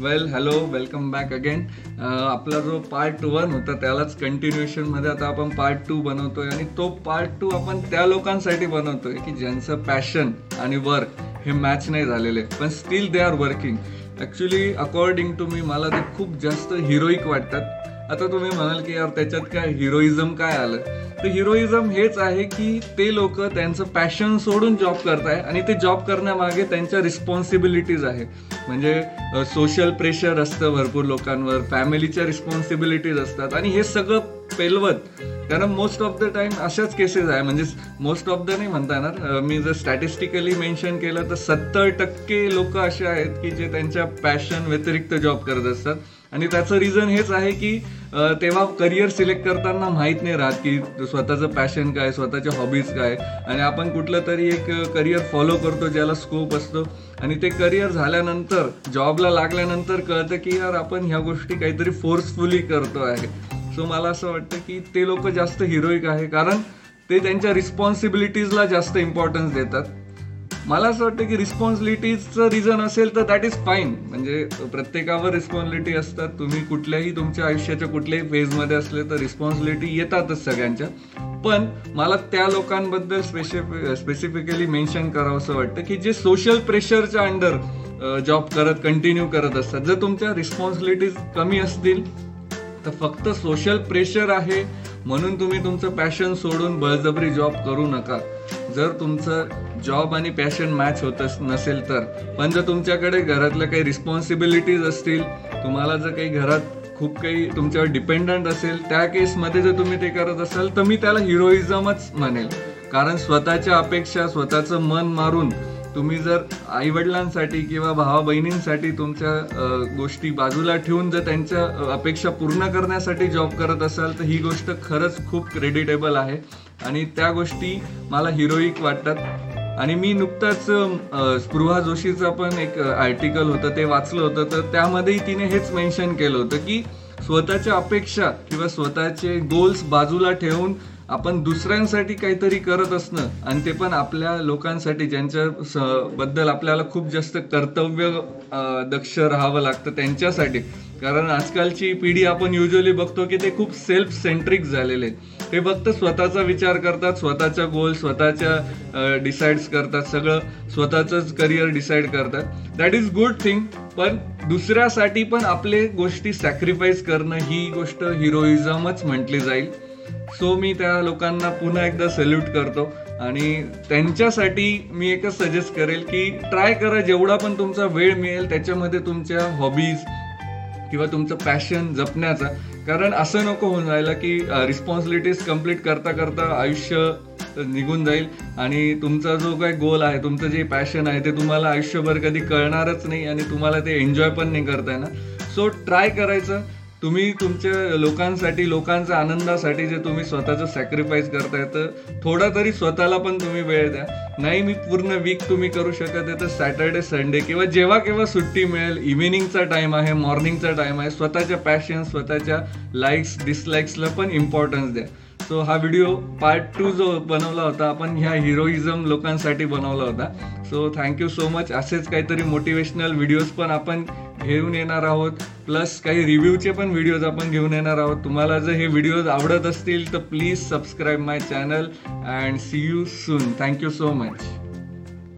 Well hello welcome back again आपला जो part one होता त्यालाच कंटिन्युएशनमध्ये आता आपण पार्ट टू बनवतोय. आणि तो पार्ट टू आपण त्या लोकांसाठी बनवतोय की ज्यांचं पॅशन आणि वर्क हे मॅच नाही झालेले. पण still they are working actually according to me मला ते खूप जास्त हिरोईक वाटतात. आता तुम्ही म्हणाल की यार त्याच्यात काय हिरोइझम काय आलं? तर हिरोइझम हेच आहे की ते लोक त्यांचं पॅशन सोडून जॉब करताय आणि ते जॉब करण्यामागे त्यांच्या रिस्पॉन्सिबिलिटीज आहे म्हणजे सोशल प्रेशर असतं भरपूर लोकांवर फॅमिलीच्या रिस्पॉन्सिबिलिटीज असतात. आणि हे सगळं पेलवत कारण मोस्ट ऑफ द टाइम अशाच केसेस आहे. म्हणजे मोस्ट ऑफ द नाही म्हणता येणार. मी जर स्टॅटिस्टिकली मेन्शन केलं तर सत्तर टक्के लोक असे आहेत की जे त्यांच्या पॅशन व्यतिरिक्त जॉब करत असतात. आणि त्याचं रिझन हेच आहे की तेव्हा करिअर सिलेक्ट करताना माहीत नाही राहत की स्वतःचं पॅशन काय स्वतःच्या हॉबीज काय. आणि आपण कुठलं तरी एक करिअर फॉलो करतो ज्याला स्कोप असतो. आणि ते करिअर झाल्यानंतर जॉबला लागल्यानंतर कळतं की यार आपण ह्या गोष्टी काहीतरी फोर्सफुली करतो आहे. सो मला असं वाटतं की ते लोक जास्त हिरोईक आहे कारण ते त्यांच्या रिस्पॉन्सिबिलिटीजला जास्त इम्पॉर्टन्स देतात. मला असं वाटतं की रिस्पॉन्सिबिलिटीजचं रिझन असेल तर दॅट इज फाईन म्हणजे प्रत्येकावर रिस्पॉन्सिबिलिटी असतात. तुम्ही कुठल्याही तुमच्या आयुष्याच्या कुठल्याही फेजमध्ये असले तर रिस्पॉन्सिबिलिटी येतातच सगळ्यांच्या. पण मला त्या लोकांबद्दल स्पेसिफि स्पेसिफिकली मेन्शन करावं असं वाटतं की जे सोशल प्रेशरच्या अंडर जॉब करत कंटिन्यू करत असतात. जर तुमच्या रिस्पॉन्सिबिलिटीज कमी असतील तर फक्त सोशल प्रेशर आहे. म्हणून तुम्ही तुमचं पॅशन सोडून बळजबरी जॉब करू नका. जर तुमचं जॉब आणि पॅशन मॅच होत नसेल तर. पण जर तुमच्याकडे घरातल्या काही रिस्पॉन्सिबिलिटीज असतील तुम्हाला जर काही घरात खूप काही तुमच्यावर डिपेंडंट असेल त्या केसमध्ये जर तुम्ही ते करत असाल तर मी त्याला हिरोइझमच म्हणेल. कारण स्वतःच्या अपेक्षा स्वतःचं मन मारून तुम्ही जर आईवडिलांसाठी किंवा भावा बहिणींसाठी तुमच्या गोष्टी बाजूला ठेवून जर त्यांच्या अपेक्षा पूर्ण करण्यासाठी जॉब करत असाल तर ही गोष्ट खरंच खूप क्रेडिटेबल आहे. आणि त्या गोष्टी मला हिरोईक वाटतात. आणि मी नुकताच स्पृहा जोशीचं पण एक आर्टिकल होतं ते वाचलं होतं. तर त्यामध्येही तिने हेच मेन्शन केलं होतं की स्वतःच्या अपेक्षा किंवा स्वतःचे गोल्स बाजूला ठेवून आपण दुसऱ्यांसाठी काहीतरी करत असणं आणि ते पण आपल्या लोकांसाठी ज्यांच्या बद्दल आपल्याला खूप जास्त कर्तव्य दक्ष राहावं लागतं त्यांच्यासाठी. कारण आजकालची पिढी आपण युजली बघतो की ते खूप सेल्फ सेंट्रिक झालेले ते फक्त स्वतःचा विचार करतात स्वतःच्या गोल स्वतःच्या डिसाईड्स करतात सगळं स्वतःच करिअर डिसाईड करतात. दॅट इज गुड थिंग पण दुसऱ्यासाठी पण आपले गोष्टी सॅक्रिफाईस करणं ही गोष्ट हिरोइझमच म्हटली जाईल. सो मी त्या लोकांना पुन्हा एकदा सल्यूट करतो. आणि त्यांच्यासाठी मी एकच सजेस्ट करेल की ट्राय करा जेवढा पण तुमचा वेळ मिळेल त्याच्यामध्ये तुमच्या हॉबीज किंवा तुमचं पॅशन जपण्याचा. कारण असं नको होऊन जायला की रिस्पॉन्सिबिलिटीज कंप्लीट करता करता आयुष्य निघून जाईल. आणि तुमचा जो काही गोल आहे तुमचं जे पॅशन आहे ते तुम्हाला आयुष्यभर कधी कळणारच नाही आणि तुम्हाला ते एन्जॉय पण नाही करता येणार. सो ट्राय करायचं. तुम्ही तुमच्या लोकांसाठी लोकांच्या आनंदासाठी जे तुम्ही स्वतःचं सॅक्रिफाईस करताय तर थोडा तरी स्वतःला पण तुम्ही वेळ द्या. नाही मी पूर्ण वीक तुम्ही करू शकत आहे तर सॅटर्डे संडे किंवा जेव्हा केव्हा सुट्टी मिळेल इव्हिनिंगचा टाइम आहे मॉर्निंगचा टाइम आहे स्वतःच्या पॅशन स्वतःच्या लाईक्स डिसलाईक्सला पण इम्पॉर्टन्स द्या. सो हा व्हिडिओ पार्ट टू जो बनवला होता आपण ह्या हिरोइझम लोकांसाठी बनवला होता. सो थँक्यू सो मच असेच काहीतरी मोटिवेशनल व्हिडिओज पण आपण घेऊन येणार आहोत. प्लस काही रिव्ह्यूचे पण व्हिडिओज आपण घेऊन येणार आहोत. तुम्हाला जर हे व्हिडिओज आवडत असतील तर please subscribe my channel and see you soon thank you so much